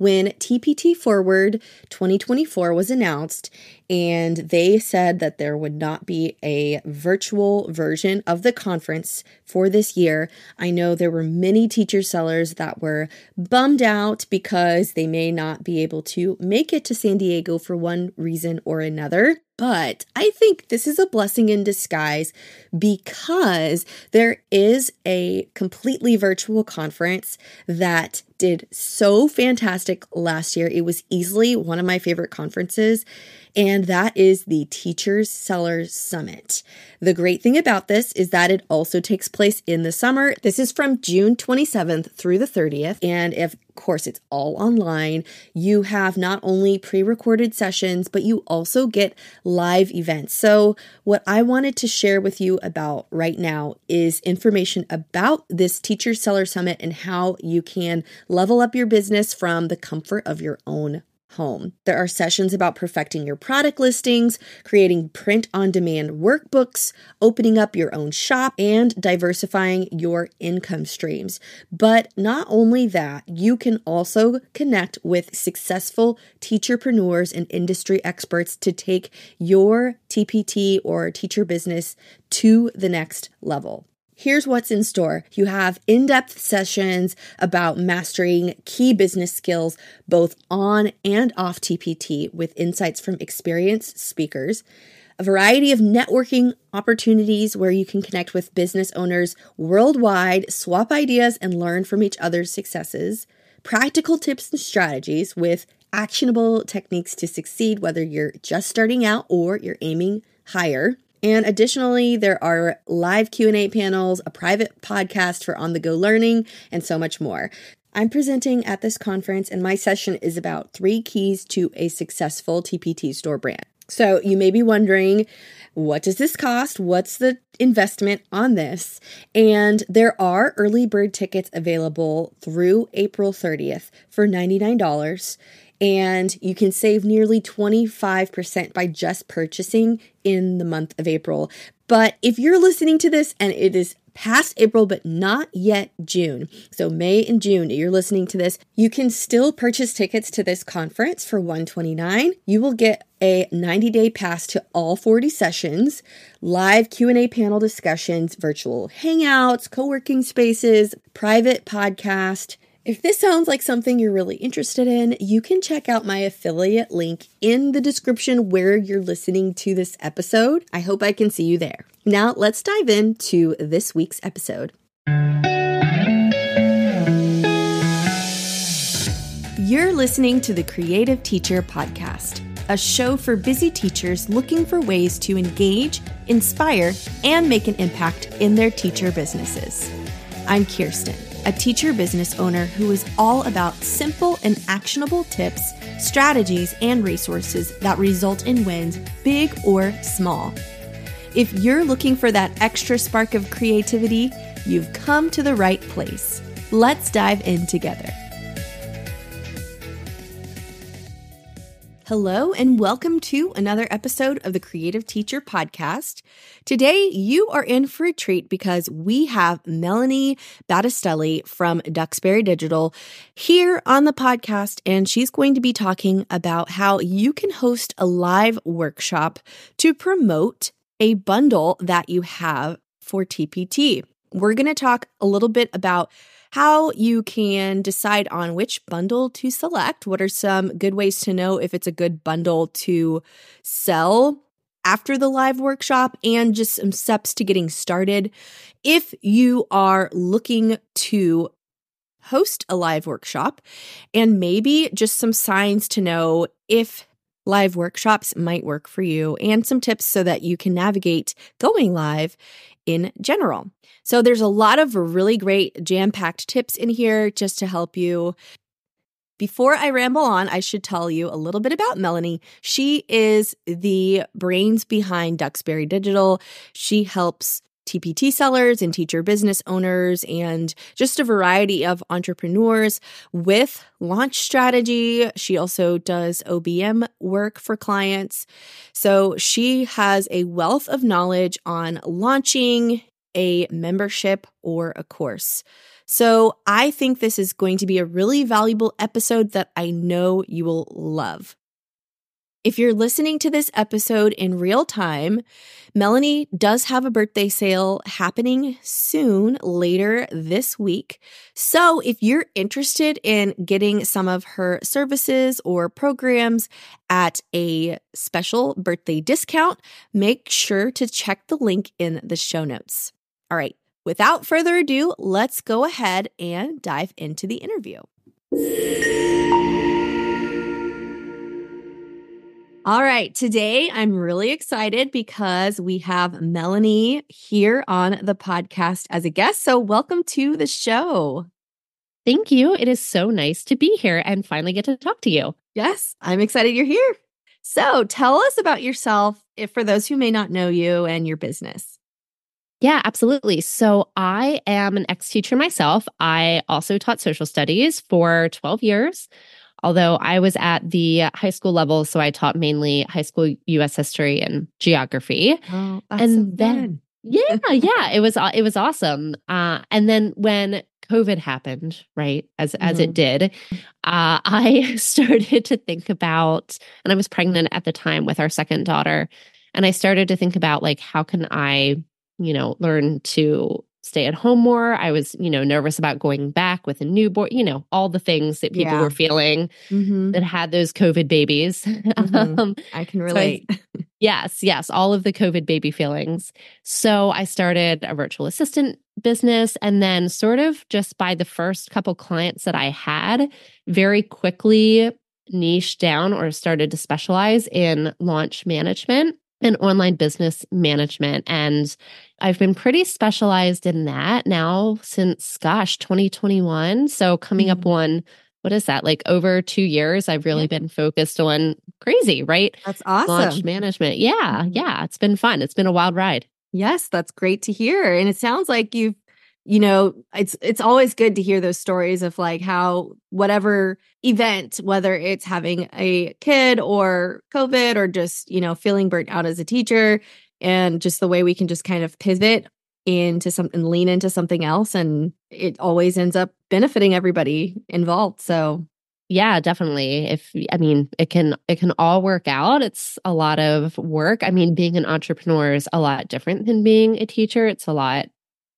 when TPT Forward 2024 was announced, and they said that there would not be a virtual version of the conference for this year. I know there were many teacher sellers that were bummed out because they may not be able to make it to San Diego for one reason or another. But I think this is a blessing in disguise because there is a completely virtual conference that did so fantastic last year. It was easily one of my favorite conferences and that is the Teachers Sellers Summit. The great thing about this is that it also takes place in the summer. This is from June 27th through the 30th, and if of course it's all online, you have not only pre-recorded sessions, but you also get live events. So, what I wanted to share with you about right now is information about this Teacher Seller Summit and how you can level up your business from the comfort of your own home. There are sessions about perfecting your product listings, creating print on demand workbooks, opening up your own shop, and diversifying your income streams. But not only that, you can also connect with successful teacherpreneurs and industry experts to take your TPT or teacher business to the next level. Here's what's in store. You have in depth sessions about mastering key business skills, both on and off TPT, with insights from experienced speakers. A variety of networking opportunities where you can connect with business owners worldwide, swap ideas, and learn from each other's successes. Practical tips and strategies with actionable techniques to succeed, whether you're just starting out or you're aiming higher. And additionally, there are live Q&A panels, a private podcast for on-the-go learning, and so much more. I'm presenting at this conference and my session is about 3 keys to a successful TPT store brand. So, you may be wondering, what does this cost? What's the investment on this? And there are early bird tickets available through April 30th for $99 and you can save nearly 25% by just purchasing in the month of April. But if you're listening to this and it is past April but not yet June, so May and June, you're listening to this, you can still purchase tickets to this conference for 129. You will get a 90-day pass to all 40 sessions, live Q&A panel discussions, virtual hangouts, co-working spaces, private podcast, if this sounds like something you're really interested in, you can check out my affiliate link in the description where you're listening to this episode. I hope I can see you there. Now, let's dive into this week's episode. You're listening to the Creative Teacher Podcast, a show for busy teachers looking for ways to engage, inspire, and make an impact in their teacher businesses. I'm Kirsten a teacher business owner who is all about simple and actionable tips, strategies, and resources that result in wins, big or small. If you're looking for that extra spark of creativity, you've come to the right place. Let's dive in together. Hello, and welcome to another episode of the Creative Teacher Podcast. Today, you are in for a treat because we have Melanie Battistelli from Duxbury Digital here on the podcast, and she's going to be talking about how you can host a live workshop to promote a bundle that you have for TPT. We're going to talk a little bit about how you can decide on which bundle to select. What are some good ways to know if it's a good bundle to sell after the live workshop and just some steps to getting started. If you are looking to host a live workshop and maybe just some signs to know if live workshops might work for you and some tips so that you can navigate going live in general. So there's a lot of really great jam packed tips in here just to help you. Before I ramble on, I should tell you a little bit about Melanie. She is the brains behind Duxbury Digital. She helps TPT sellers and teacher business owners and just a variety of entrepreneurs with launch strategy. She also does OBM work for clients. So she has a wealth of knowledge on launching a membership or a course. So I think this is going to be a really valuable episode that I know you will love. If you're listening to this episode in real time, Melanie does have a birthday sale happening soon, later this week. So if you're interested in getting some of her services or programs at a special birthday discount, make sure to check the link in the show notes. All right, without further ado, let's go ahead and dive into the interview. All right. Today, I'm really excited because we have Melanie here on the podcast as a guest. So, welcome to the show. Thank you. It is so nice to be here and finally get to talk to you. Yes, I'm excited you're here. So, tell us about yourself if for those who may not know you and your business. Yeah, absolutely. So, I am an ex teacher myself. I also taught social studies for 12 years although I was at the high school level, so I taught mainly high school US history and geography. Oh, and so then yeah, yeah, it was it was awesome. Uh, and then when COVID happened, right, as mm-hmm. as it mm-hmm. did, uh, I started to think about, and I was pregnant at the time with our second daughter, and I started to think about like how can I, you know, learn to stay at home more. I was, you know, nervous about going back with a newborn, you know, all the things that people yeah. were feeling mm-hmm. that had those COVID babies. Mm-hmm. um, I can relate. So I, yes, yes, all of the COVID baby feelings. So I started a virtual assistant business and then sort of just by the first couple clients that I had, very quickly niche down or started to specialize in launch management and online business management. And I've been pretty specialized in that now since, gosh, 2021. So coming mm-hmm. up one, what is that? Like over two years, I've really yeah. been focused on crazy, right? That's awesome. Launch management. Yeah. Mm-hmm. Yeah. It's been fun. It's been a wild ride. Yes, that's great to hear. And it sounds like you've you know it's it's always good to hear those stories of like how whatever event whether it's having a kid or covid or just you know feeling burnt out as a teacher and just the way we can just kind of pivot into something lean into something else and it always ends up benefiting everybody involved. So yeah definitely. If i mean it can it can all work out. It's a lot of work. I mean being an entrepreneur is a lot different than being a teacher. It's a lot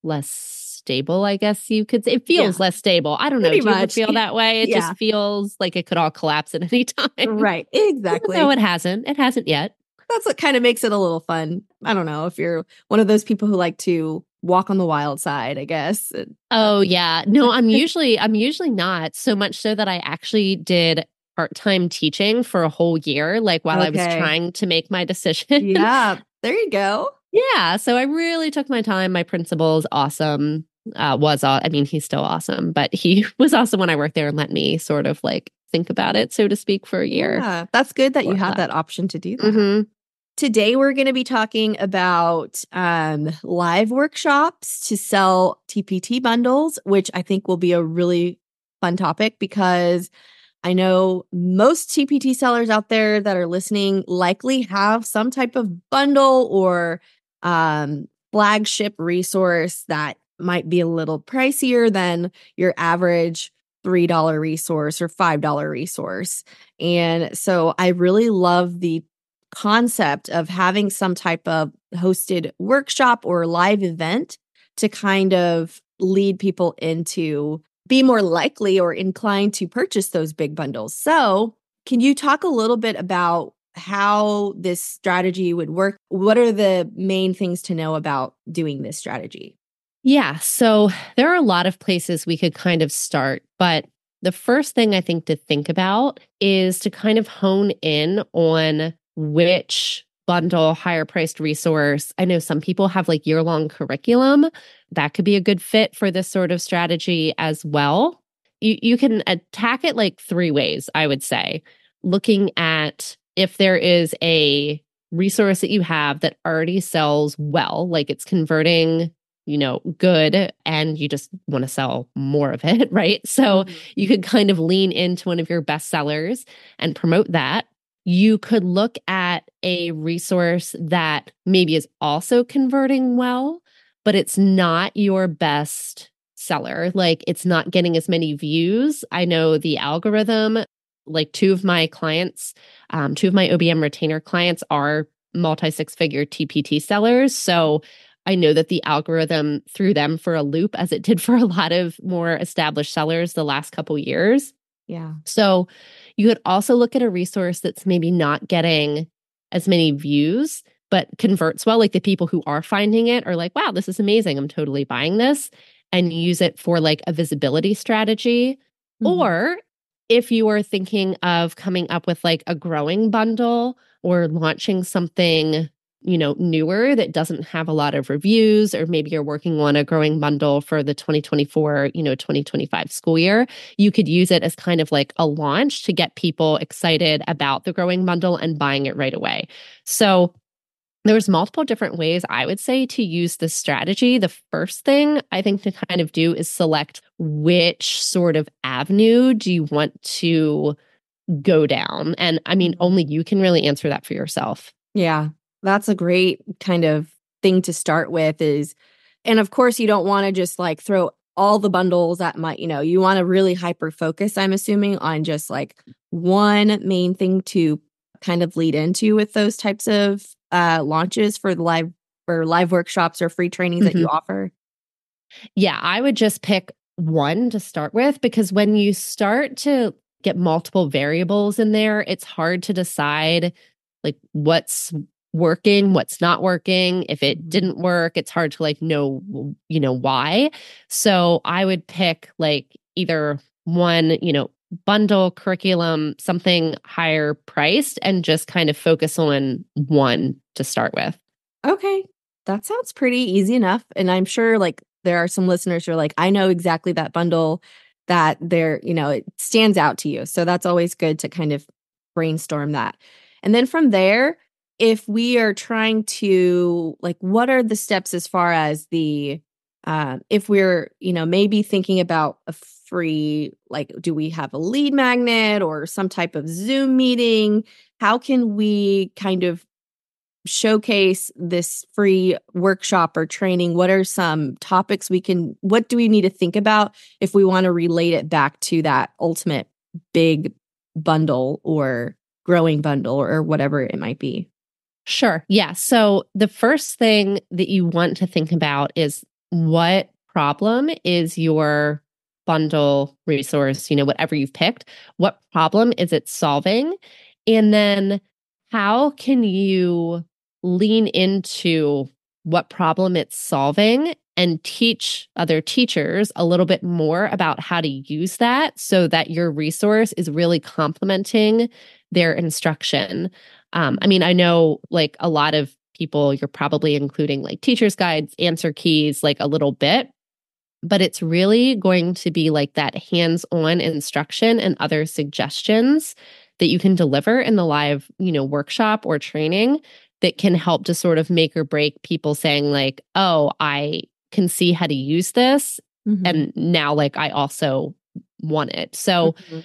less stable, I guess you could say. It feels yeah. less stable. I don't know. Pretty Do much. you feel that way? It yeah. just feels like it could all collapse at any time. Right. Exactly. no, it hasn't. It hasn't yet. That's what kind of makes it a little fun. I don't know if you're one of those people who like to walk on the wild side, I guess. Oh yeah. No, I'm usually I'm usually not. So much so that I actually did part-time teaching for a whole year like while okay. I was trying to make my decision. Yeah. There you go. Yeah, so I really took my time. My principal is awesome uh, was, all, I mean, he's still awesome, but he was awesome when I worked there and let me sort of like think about it, so to speak, for a year. Yeah, that's good that you have that. that option to do that. Mm-hmm. Today, we're going to be talking about um, live workshops to sell TPT bundles, which I think will be a really fun topic because I know most TPT sellers out there that are listening likely have some type of bundle or um, flagship resource that might be a little pricier than your average $3 resource or $5 resource. And so I really love the concept of having some type of hosted workshop or live event to kind of lead people into be more likely or inclined to purchase those big bundles. So, can you talk a little bit about how this strategy would work? What are the main things to know about doing this strategy? Yeah. So there are a lot of places we could kind of start, but the first thing I think to think about is to kind of hone in on which bundle, higher priced resource. I know some people have like year long curriculum. That could be a good fit for this sort of strategy as well. You, you can attack it like three ways, I would say. Looking at if there is a resource that you have that already sells well, like it's converting you know, good and you just want to sell more of it, right? So mm-hmm. you could kind of lean into one of your best sellers and promote that. You could look at a resource that maybe is also converting well, but it's not your best seller. Like it's not getting as many views. I know the algorithm, like two of my clients, um, two of my OBM retainer clients are multi six figure TPT sellers. So I know that the algorithm threw them for a loop as it did for a lot of more established sellers the last couple years. Yeah. So you could also look at a resource that's maybe not getting as many views, but converts well. Like the people who are finding it are like, wow, this is amazing. I'm totally buying this. And use it for like a visibility strategy. Mm-hmm. Or if you are thinking of coming up with like a growing bundle or launching something you know newer that doesn't have a lot of reviews or maybe you're working on a growing bundle for the 2024 you know 2025 school year you could use it as kind of like a launch to get people excited about the growing bundle and buying it right away so there's multiple different ways I would say to use this strategy. The first thing I think to kind of do is select which sort of avenue do you want to go down. And I mean, mm-hmm. only you can really answer that for yourself. Yeah that's a great kind of thing to start with is and of course you don't want to just like throw all the bundles that might you know you want to really hyper focus i'm assuming on just like one main thing to kind of lead into with those types of uh launches for the live or live workshops or free trainings mm-hmm. that you mm-hmm. offer yeah i would just pick one to start with because when you start to get multiple variables in there it's hard to decide like what's working, what's not working. If it mm-hmm. didn't work, it's hard to like know, you know, why. So I would pick like either one, you know, bundle curriculum, something higher priced, and just kind of focus on one to start with. Okay. That sounds pretty easy enough. And I'm sure like there are some listeners who are like, I know exactly that bundle that there, you know, it stands out to you. So that's always good to kind of brainstorm that. And then from there, if we are trying to like what are the steps as far as the uh, if we're you know maybe thinking about a free like do we have a lead magnet or some type of zoom meeting? How can we kind of showcase this free workshop or training? What are some topics we can what do we need to think about if we want to relate it back to that ultimate big bundle or growing bundle or whatever it might be Sure. Yeah. So the first thing that you want to think about is what problem is your bundle resource, you know, whatever you've picked, what problem is it solving? And then how can you lean into what problem it's solving and teach other teachers a little bit more about how to use that so that your resource is really complementing their instruction. Um, I mean, I know like a lot of people, you're probably including like teacher's guides, answer keys, like a little bit, but it's really going to be like that hands on instruction and other suggestions that you can deliver in the live, you know, workshop or training that can help to sort of make or break people saying, like, oh, I can see how to use this. Mm-hmm. And now, like, I also want it. So, mm-hmm.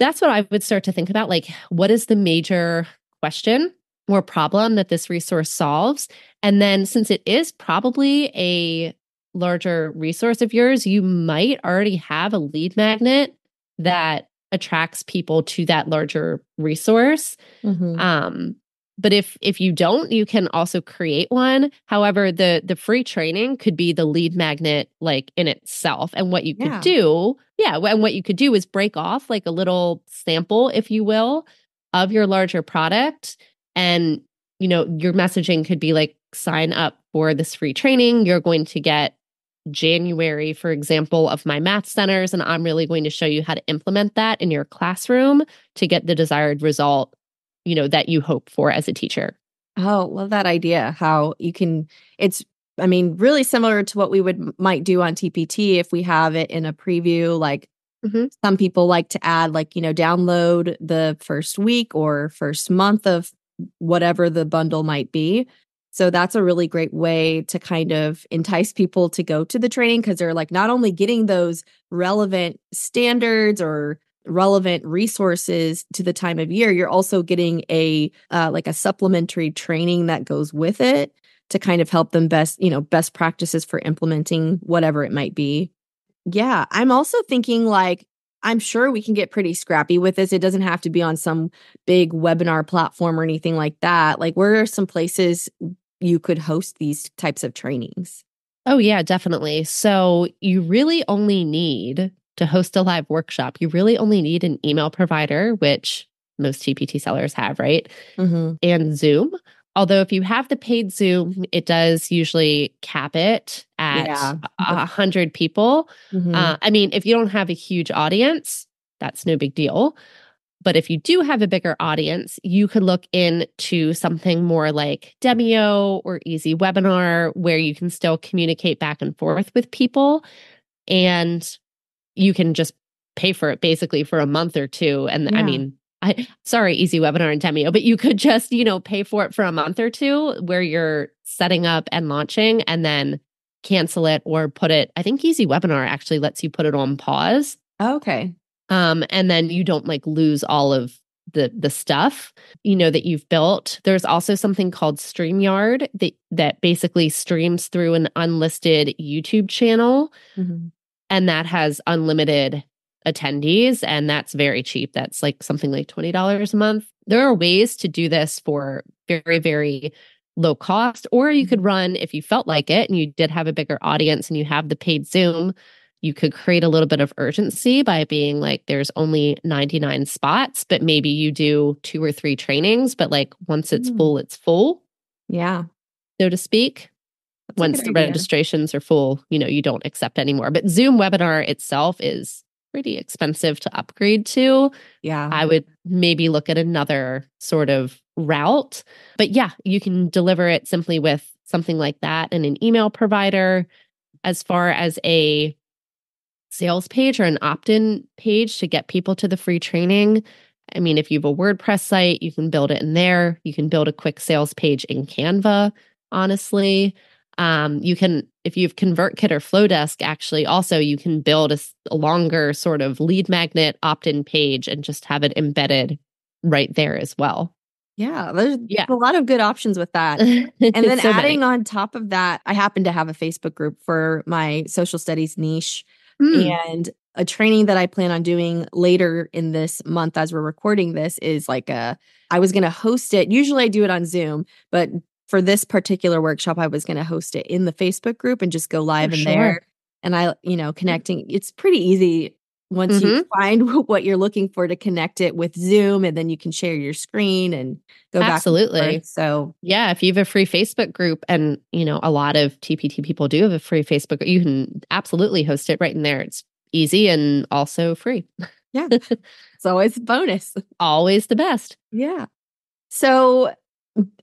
That's what I would start to think about. Like, what is the major question or problem that this resource solves. And then, since it is probably a larger resource of yours, you might already have a lead magnet that attracts people to that larger resource. Mm-hmm. Um, but if if you don't, you can also create one. However, the the free training could be the lead magnet like in itself. And what you could do, yeah, and what you could do is break off like a little sample, if you will, of your larger product and you know your messaging could be like sign up for this free training. You're going to get January for example of my math centers and I'm really going to show you how to implement that in your classroom to get the desired result you know that you hope for as a teacher. Oh love that idea how you can it's I mean, really similar to what we would might do on TPT if we have it in a preview, like Mm-hmm. Some people like to add, like, you know, download the first week or first month of whatever the bundle might be. So that's a really great way to kind of entice people to go to the training because they're like not only getting those relevant standards or relevant resources to the time of year, you're also getting a uh, like a supplementary training that goes with it to kind of help them best, you know, best practices for implementing whatever it might be. Yeah. I'm also thinking like, I'm sure we can get pretty scrappy with this. It doesn't have to be on some big webinar platform or anything like that. Like, where are some places you could host these types of trainings? Oh, yeah, definitely. So, you really only need to host a live workshop, you really only need an email provider, which most TPT sellers have, right? Mm-hmm. And Zoom. Although, if you have the paid Zoom, it does usually cap it at a yeah. hundred people. Mm-hmm. Uh, I mean, if you don't have a huge audience, that's no big deal. But if you do have a bigger audience, you could look into something more like Demio or Easy Webinar, where you can still communicate back and forth with people. And you can just pay for it basically for a month or two. And yeah. I mean, I sorry, easy webinar and Demio, but you could just, you know, pay for it for a month or two where you're setting up and launching and then cancel it or put it. I think easy webinar actually lets you put it on pause. Okay. Um, and then you don't like lose all of the the stuff you know that you've built there's also something called streamyard that that basically streams through an unlisted youtube channel mm-hmm. and that has unlimited attendees, and that's very cheap. That's like something like $20 a month. There are ways to do this for very, very low cost, or you could mm-hmm. run if you felt like it and you did have a bigger audience and you have the paid Zoom. You could create a little bit of urgency by being like, there's only 99 spots, but maybe you do two or three trainings, but like once it's mm. full, it's full. Yeah. So to speak. That's once the idea. registrations are full, you know, you don't accept anymore. But Zoom webinar itself is pretty expensive to upgrade to. Yeah. I would maybe look at another sort of route. But yeah, you can deliver it simply with something like that and an email provider. As far as a sales page or an opt in page to get people to the free training, I mean, if you have a WordPress site, you can build it in there. You can build a quick sales page in Canva, honestly. Um, you can, if you have ConvertKit or Flodesk, actually, also you can build a, a longer sort of lead magnet opt in page and just have it embedded right there as well. Yeah, there's yeah. a lot of good options with that. And then so adding many. on top of that, I happen to have a Facebook group for my social studies niche mm. and a training that I plan on doing later in this month as we're recording this is like a I was going to host it. Usually I do it on Zoom, but for this particular workshop, I was going to host it in the Facebook group and just go live for in sure. there. And I, you know, connecting, it's pretty easy once mm-hmm. you find what you're looking for to connect it with Zoom and then you can share your screen and go Absolutely. back. Absolutely. So, yeah, if you have a free Facebook group and, you know, a lot of TPT people do have a free Facebook, you can absolutely host it right in there. It's easy and also free. Yeah. it's always a bonus. Always the best. Yeah. So,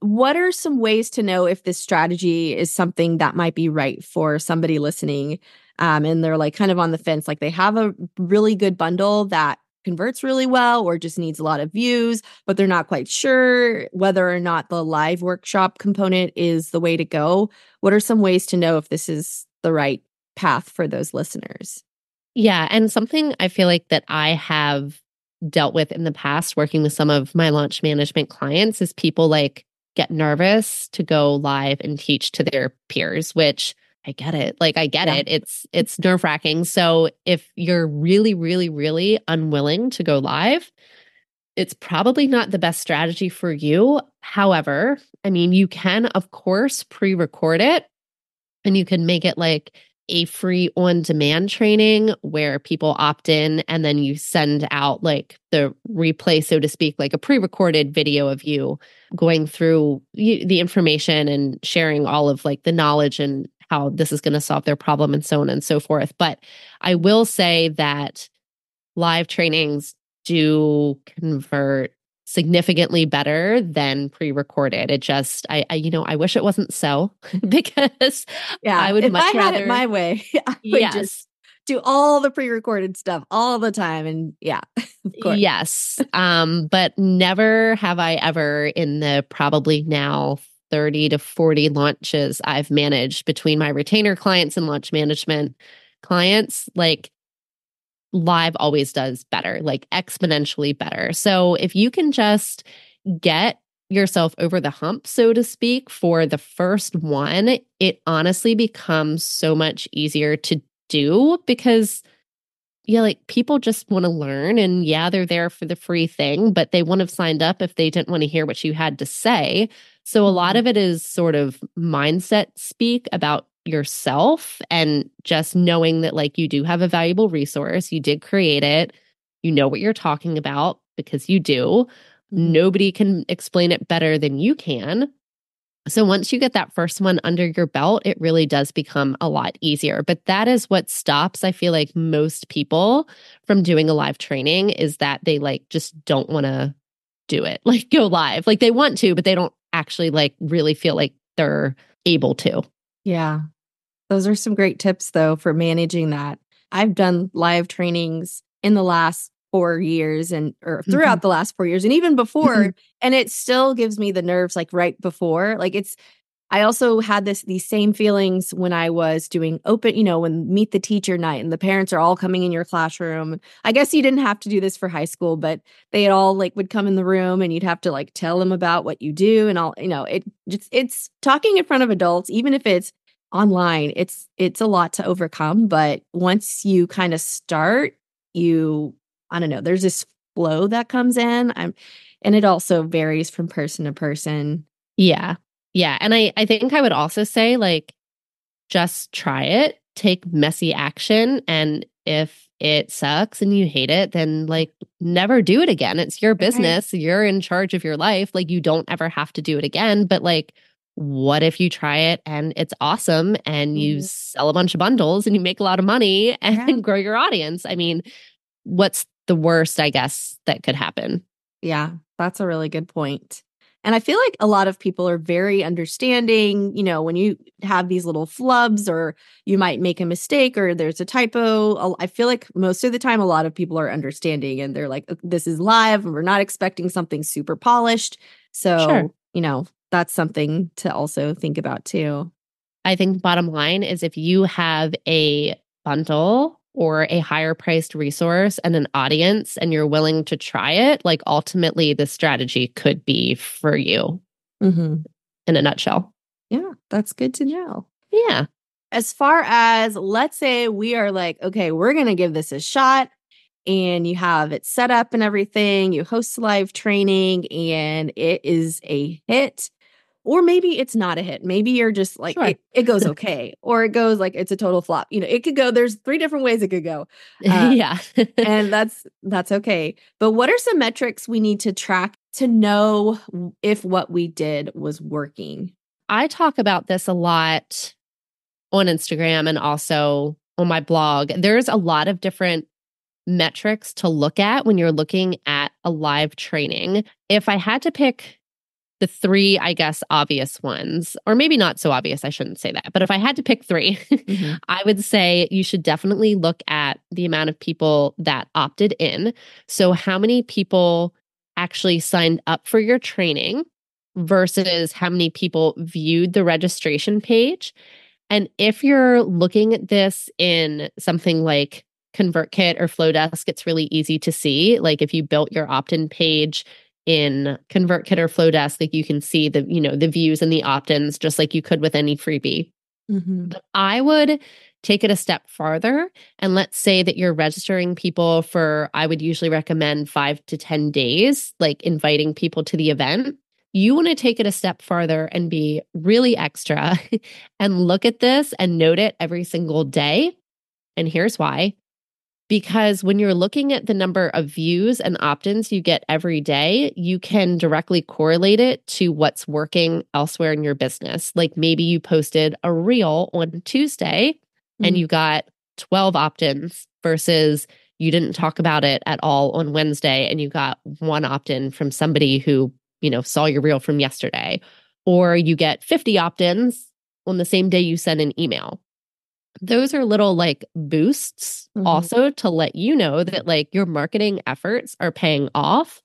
what are some ways to know if this strategy is something that might be right for somebody listening? Um, and they're like kind of on the fence, like they have a really good bundle that converts really well or just needs a lot of views, but they're not quite sure whether or not the live workshop component is the way to go. What are some ways to know if this is the right path for those listeners? Yeah. And something I feel like that I have dealt with in the past working with some of my launch management clients is people like get nervous to go live and teach to their peers, which I get it. Like I get yeah. it. It's it's nerve-wracking. So if you're really really really unwilling to go live, it's probably not the best strategy for you. However, I mean, you can of course pre-record it and you can make it like a free on demand training where people opt in and then you send out like the replay, so to speak, like a pre recorded video of you going through the information and sharing all of like the knowledge and how this is going to solve their problem and so on and so forth. But I will say that live trainings do convert significantly better than pre-recorded. It just, I, I, you know, I wish it wasn't so because yeah, I would if much I rather, had it my way. I would yes. just do all the pre-recorded stuff all the time, and yeah, yes. Um, but never have I ever in the probably now 30 to 40 launches I've managed between my retainer clients and launch management clients, like live always does better, like exponentially better. So if you can just get yourself over the hump, so to speak, for the first one, it honestly becomes so much easier to do because yeah, like people just want to learn and yeah, they're there for the free thing, but they wouldn't have signed up if they didn't want to hear what you had to say. So a lot Mhm. of it is sort of mindset speak about yourself and just knowing that like you do have a valuable resource, you did create it, you know what you're talking about because you do. Mhm. Nobody can explain it better than you can. So once you get that first one under your belt, it really does become a lot easier. But that is what stops, I feel like, most people from doing a live training is that they like just don't want to do it, like go live. Like they want to, but they don't actually like really feel like they're able to. Yeah. Those are some great tips, though, for managing that. I've done live trainings in the last four years and or throughout mm-hmm. the last four years and even before mm-hmm. and it still gives me the nerves like right before. Like it's i also had this these same feelings when i was doing open you know when meet the teacher night and the parents are all coming in your classroom. I guess you didn't have to do this for high school but they all like would come in the room and you'd have to like tell them about what you do and all you know it just it's talking in front of adults even if it's online it's it's a lot to overcome but once you kind of start you i don't know there's this flow that comes in i'm and it also varies from person to person Yeah. Yeah. And I, I think I would also say, like, just try it, take messy action. And if it sucks and you hate it, then like never do it again. It's your business. You're in charge of your life. Like, you don't ever have to do it again. But like, what if you try it and it's awesome and you Mhm. sell a bunch of bundles and you make a lot of money and Yeah. grow your audience? I mean, what's the worst, I guess, that could happen? Yeah, that's a really good point. And I feel like a lot of people are very understanding, you know, when you have these little flubs or you might make a mistake or there's a typo. I feel like most of the time a lot of people are understanding and they're like this is live and we're not expecting something super polished. So, Sure. you know, that's something to also think about too. I think bottom line is if you have a bundle or a higher priced resource and an audience and you're willing to try it, like ultimately the strategy could be for you Mhm. in a nutshell. Yeah, that's good to know. Yeah. as far as let's say we are like, okay, we're going to give this a shot and you have it set up and everything, you host live training and it is a hit. Or maybe it's not a hit. Maybe you're just like, Sure. it, it goes okay. or it goes like it's a total flop. You know, it could go, there's three different ways it could go. Uh, yeah. and that's that's okay. But what are some metrics we need to track to know if what we did was working? I talk about this a lot on Instagram and also on my blog. There's a lot of different metrics to look at when you're looking at a live training. If I had to pick the three, I guess, obvious ones, or maybe not so obvious, I shouldn't say that, but if I had to pick 3 Mhm. I would say you should definitely look at the amount of people that opted in. So, how many people actually signed up for your training versus how many people viewed the registration page? And if you're looking at this in something like ConvertKit or Flodesk, it's really easy to see. Like if you built your opt-in page in ConvertKit or Flodesk, like you can see the, you know, the views and the opt-ins just like you could with any freebie. Mhm. But I would take it a step farther. And let's say that you're registering people for, I would usually recommend five to 10 days, like inviting people to the event. You want to take it a step farther and be really extra and look at this and note it every single day. And here's why. Because when you're looking at the number of views and opt ins you get every day, you can directly correlate it to what's working elsewhere in your business. Like maybe you posted a reel on Tuesday and Mhm. you got 12 opt ins versus you didn't talk about it at all on Wednesday and you got one opt in from somebody who, you know, saw your reel from yesterday. Or you get 50 opt ins on the same day you send an email those are little like boosts Mhm. also to let you know that like your marketing efforts are paying off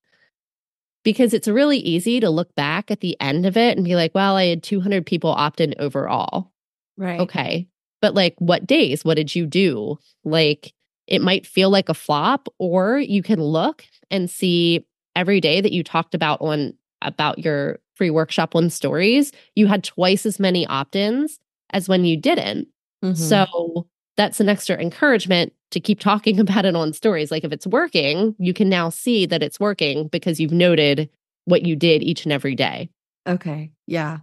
because it's really easy to look back at the end of it and be like, well, I had 200 people opt in overall. Right. Okay. But like, what days? What did you do? Like, it might feel like a flop, or you can look and see every day that you talked about on about your free workshop on stories, you had twice as many opt ins as when you didn't. Mhm. So that's an extra encouragement to keep talking about it on stories. Like if it's working, you can now see that it's working because you've noted what you did each and every day. Okay. Yeah.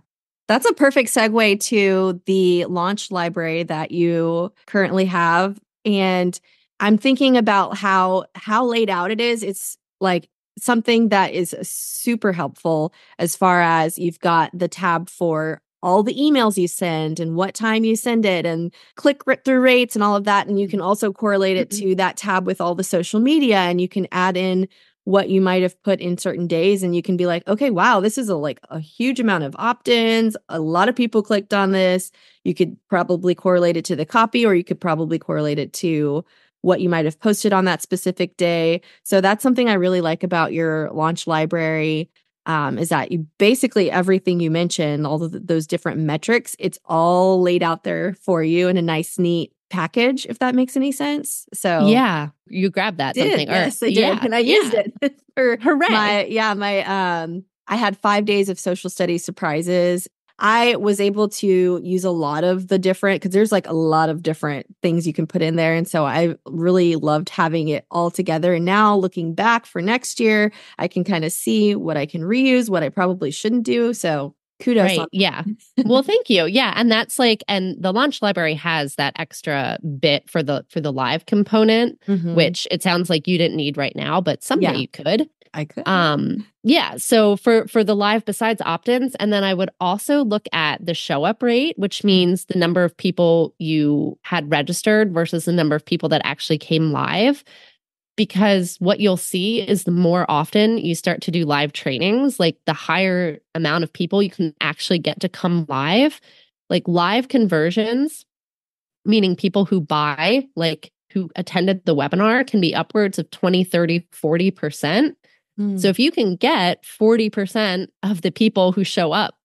That's a perfect segue to the launch library that you currently have. And I'm thinking about how how laid out it is. It's like something that is super helpful as far as you've got the tab for all the emails you send and what time you send it and click through rates and all of that. And you can also correlate it mm-hmm. to that tab with all the social media and you can add in what you might have put in certain days and you can be like okay wow this is a like a huge amount of opt-ins a lot of people clicked on this you could probably correlate it to the copy or you could probably correlate it to what you might have posted on that specific day so that's something i really like about your launch library um, is that you basically everything you mentioned, all of those different metrics, it's all laid out there for you in a nice, neat package, if that makes any sense. So yeah, you grabbed that did, something. Yes, I did, yeah, and I yeah. used it for hooray. My, yeah, my um, I had five days of social studies surprises, I was able to use a lot of the different because there's like a lot of different things you can put in there. And so I really loved having it all together. And now looking back for next year, I can kind of see what I can reuse, what I probably shouldn't do. So kudos. Right. yeah. well, thank you. Yeah. And that's like, and the launch library has that extra bit for the for the live component, mm-hmm. which it sounds like you didn't need right now, but someday yeah. you could. I could. Um, yeah. So for for the live besides opt-ins, and then I would also look at the show up rate, which means the number of people you had registered versus the number of people that actually came live. Because what you'll see is the more often you start to do live trainings, like the higher amount of people you can actually get to come live. Like live conversions, meaning people who buy, like who attended the webinar, can be upwards of 20, 30, 40%. Mm. So if you can get 40% of the people who show up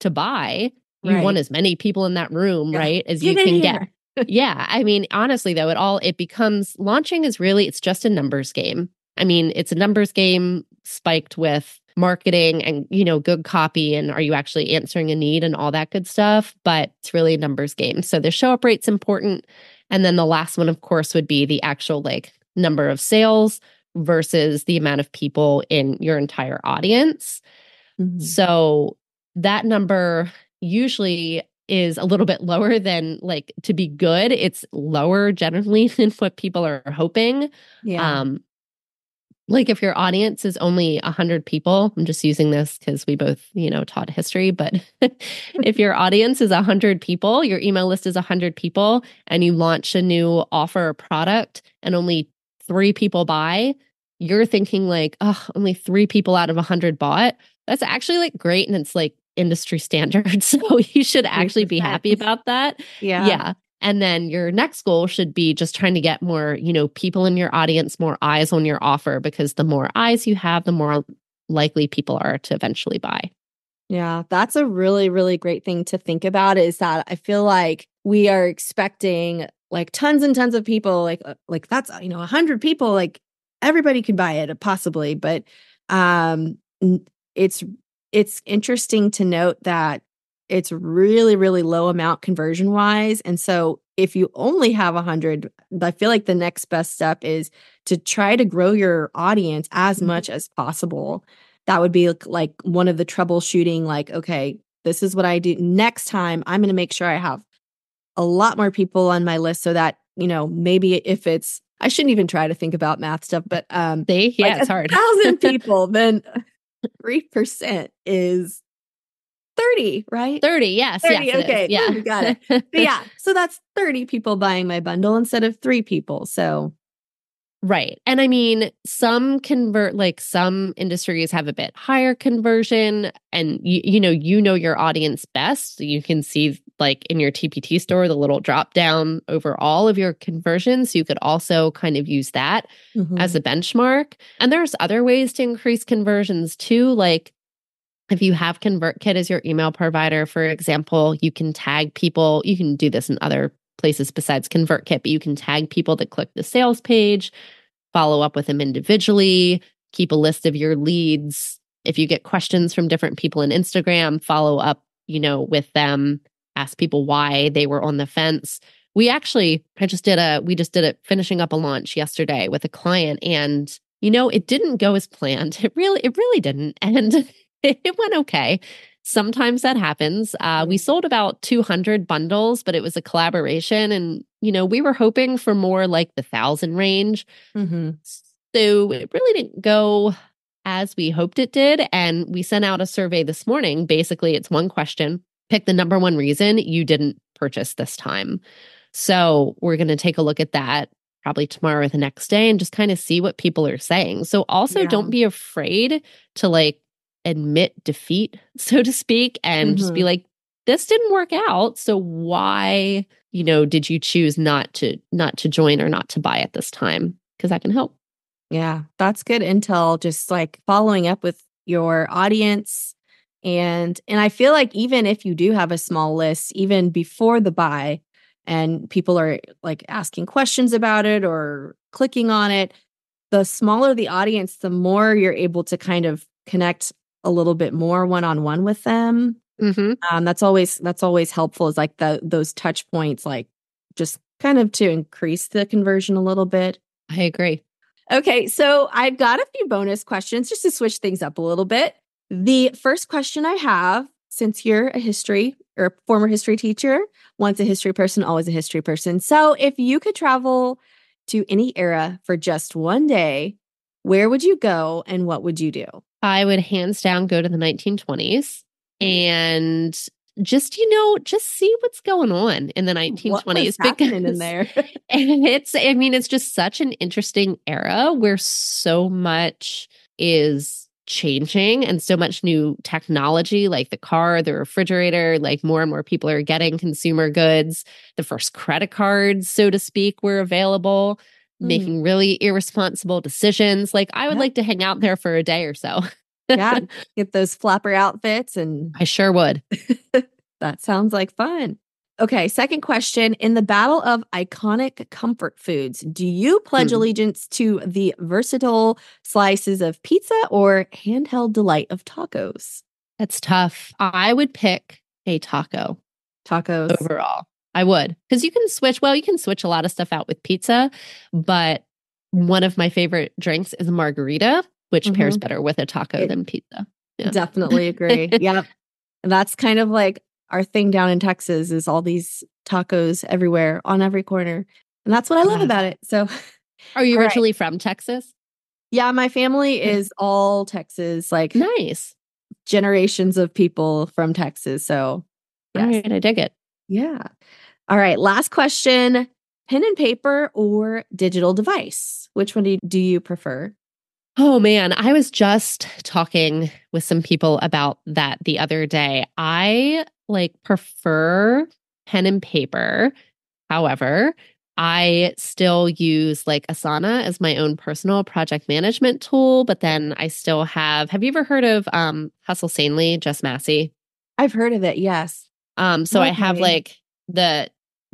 to buy, you right. want as many people in that room, yeah. right, as get you can get. yeah, I mean honestly though it all it becomes launching is really it's just a numbers game. I mean, it's a numbers game spiked with marketing and you know good copy and are you actually answering a need and all that good stuff but it's really a numbers game so the show up rate's important and then the last one of course would be the actual like number of sales versus the amount of people in your entire audience. Mm-hmm. So that number usually is a little bit lower than like to be good. It's lower generally than what people are hoping. Yeah. Um, like if your audience is only 100 people i'm just using this because we both you know taught history but if your audience is 100 people your email list is 100 people and you launch a new offer or product and only three people buy you're thinking like, oh, only three people out of a hundred bought. That's actually like great. And it's like industry standard. So you should actually be happy about that. Yeah. Yeah. And then your next goal should be just trying to get more, you know, people in your audience, more eyes on your offer, because the more eyes you have, the more likely people are to eventually buy. Yeah, that's a really, really great thing to think about is that I feel like we are expecting like tons and tons of people, like, uh, like that's, you know, a hundred people, like everybody can buy it possibly but um it's it's interesting to note that it's really really low amount conversion wise and so if you only have a 100 i feel like the next best step is to try to grow your audience as mm-hmm. much as possible that would be like one of the troubleshooting like okay this is what i do next time i'm going to make sure i have a lot more people on my list so that you know maybe if it's I shouldn't even try to think about math stuff, but um, they yeah, like it's hard. Thousand people, then three percent is 30, right? 30, yes. 30, yes, okay. Yeah. Ooh, got it. But yeah. So that's 30 people buying my bundle instead of three people. So Right. And I mean, some convert like some industries have a bit higher conversion and you you know, you know your audience best. You can see like in your TPT store the little drop down over all of your conversions. You could also kind of use that mm-hmm. as a benchmark. And there's other ways to increase conversions too, like if you have ConvertKit as your email provider, for example, you can tag people. You can do this in other places besides ConvertKit, but you can tag people that click the sales page, follow up with them individually, keep a list of your leads. If you get questions from different people in Instagram, follow up, you know, with them, ask people why they were on the fence. we actually, I just did a, we just did it finishing up a launch yesterday with a client and, you know, it didn't go as planned. It really, it really didn't. And it went okay. Sometimes that happens. Uh, we sold about 200 bundles, but it was a collaboration. And, you know, we were hoping for more like the thousand range. Mm-hmm. So it really didn't go as we hoped it did. And we sent out a survey this morning. Basically, it's one question pick the number one reason you didn't purchase this time. So we're going to take a look at that probably tomorrow or the next day and just kind of see what people are saying. So also yeah. don't be afraid to like admit defeat, so to speak, and mm-hmm. just be mm-hmm. like, this didn't work out. So why, you know, did you choose not to not to join or not to buy at this time? Because that can help. Yeah, that's good intel. Just like following up with your audience. And and I feel like even if you do have a small list, even before the buy, and people are like asking questions about it or clicking on it, the smaller the audience, the more you're able to kind of connect a little bit more one on one with them. Mm-hmm. Um, that's always that's always helpful. Is like the those touch points, like just kind of to increase the conversion a little bit. I agree. Okay, so I've got a few bonus questions just to switch things up a little bit. The first question I have, since you're a history or a former history teacher, once a history person, always a history person. So if you could travel to any era for just one day, where would you go and what would you do? I would hands down go to the 1920s and just you know just see what's going on in the 1920s because in there? and it's i mean it's just such an interesting era where so much is changing and so much new technology like the car the refrigerator like more and more people are getting consumer goods. The first credit cards so to speak were available mm. making really irresponsible decisions like i would yeah. like to hang out there for a day or so yeah, get those flapper outfits and I sure would. that sounds like fun. Okay, second question. In the battle of iconic comfort foods, do you pledge mm. allegiance to the versatile slices of pizza or handheld delight of tacos? That's tough. I would pick a taco. Tacos. Overall, I would. Because you can switch, well, you can switch a lot of stuff out with pizza, but one of my favorite drinks is a margarita which mm-hmm. pairs better with a taco it, than pizza. Yeah. Definitely agree. yep. That's kind of like our thing down in Texas is all these tacos everywhere on every corner. And that's what I love about it. So Are you originally right. from Texas? Yeah, my family is all Texas, like nice. Generations of people from Texas. So yes. right, I dig it. Yeah. All right, last question. Pen and paper or digital device? Which one do you, do you prefer? Oh man, I was just talking with some people about that the other day. I like prefer pen and paper. However, I still use like Asana as my own personal project management tool, but then I still have Have you ever heard of um Hustle Sanely, Jess Massey? I've heard of it, yes. Um so okay. I have like the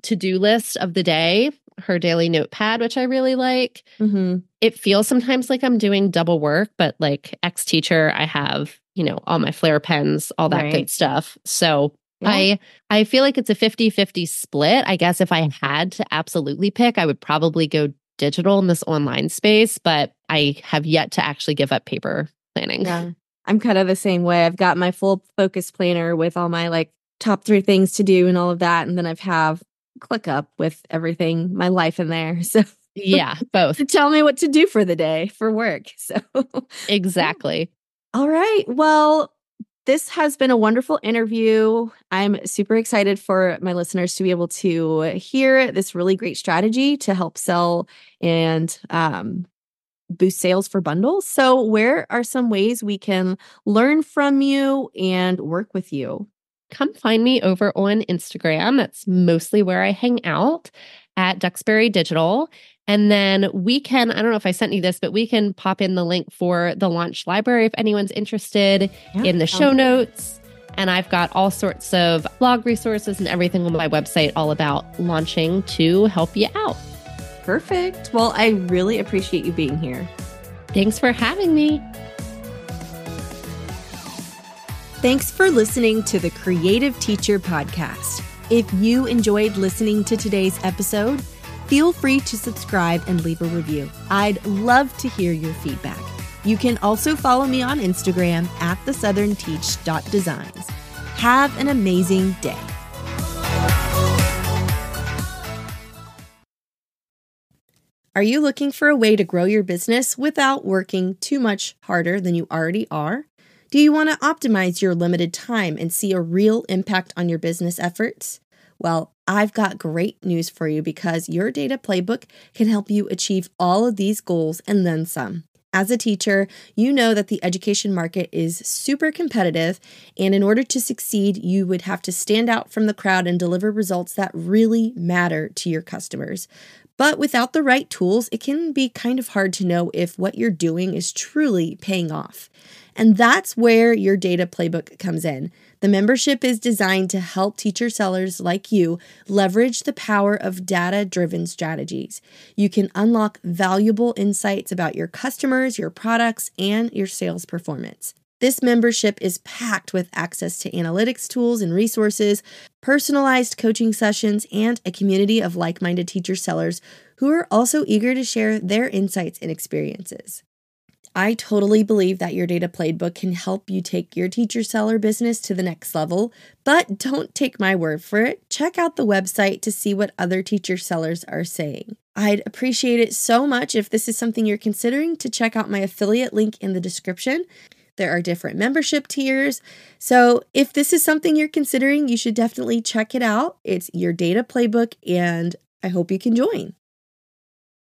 to-do list of the day her daily notepad, which I really like. Mm-hmm. It feels sometimes like I'm doing double work, but like ex teacher, I have, you know, all my Flair pens, all that right. good stuff. So yeah. I I feel like it's a 50-50 split. I guess if I had to absolutely pick, I would probably go digital in this online space, but I have yet to actually give up paper planning. Yeah. I'm kind of the same way. I've got my full focus planner with all my like top three things to do and all of that. And then I've have ClickUp with everything, my life in there. So yeah, both. to tell me what to do for the day for work. So exactly. All right. Well, this has been a wonderful interview. I'm super excited for my listeners to be able to hear this really great strategy to help sell and um, boost sales for bundles. So, where are some ways we can learn from you and work with you? Come find me over on Instagram. That's mostly where I hang out at Duxbury Digital. And then we can, I don't know if I sent you this, but we can pop in the link for the launch library if anyone's interested yeah, in the show notes. And I've got all sorts of blog resources and everything on my website all about launching to help you out. Perfect. Well, I really appreciate you being here. Thanks for having me. Thanks for listening to the Creative Teacher Podcast. If you enjoyed listening to today's episode, feel free to subscribe and leave a review. I'd love to hear your feedback. You can also follow me on Instagram at the Southern Designs. Have an amazing day. Are you looking for a way to grow your business without working too much harder than you already are? Do you want to optimize your limited time and see a real impact on your business efforts? Well, I've got great news for you because your data playbook can help you achieve all of these goals and then some. As a teacher, you know that the education market is super competitive, and in order to succeed, you would have to stand out from the crowd and deliver results that really matter to your customers. But without the right tools, it can be kind of hard to know if what you're doing is truly paying off. And that's where your data playbook comes in. The membership is designed to help teacher sellers like you leverage the power of data driven strategies. You can unlock valuable insights about your customers, your products, and your sales performance. This membership is packed with access to analytics tools and resources, personalized coaching sessions, and a community of like minded teacher sellers who are also eager to share their insights and experiences. I totally believe that your data playbook can help you take your teacher seller business to the next level, but don't take my word for it. Check out the website to see what other teacher sellers are saying. I'd appreciate it so much if this is something you're considering to check out my affiliate link in the description. There are different membership tiers. So, if this is something you're considering, you should definitely check it out. It's your data playbook, and I hope you can join.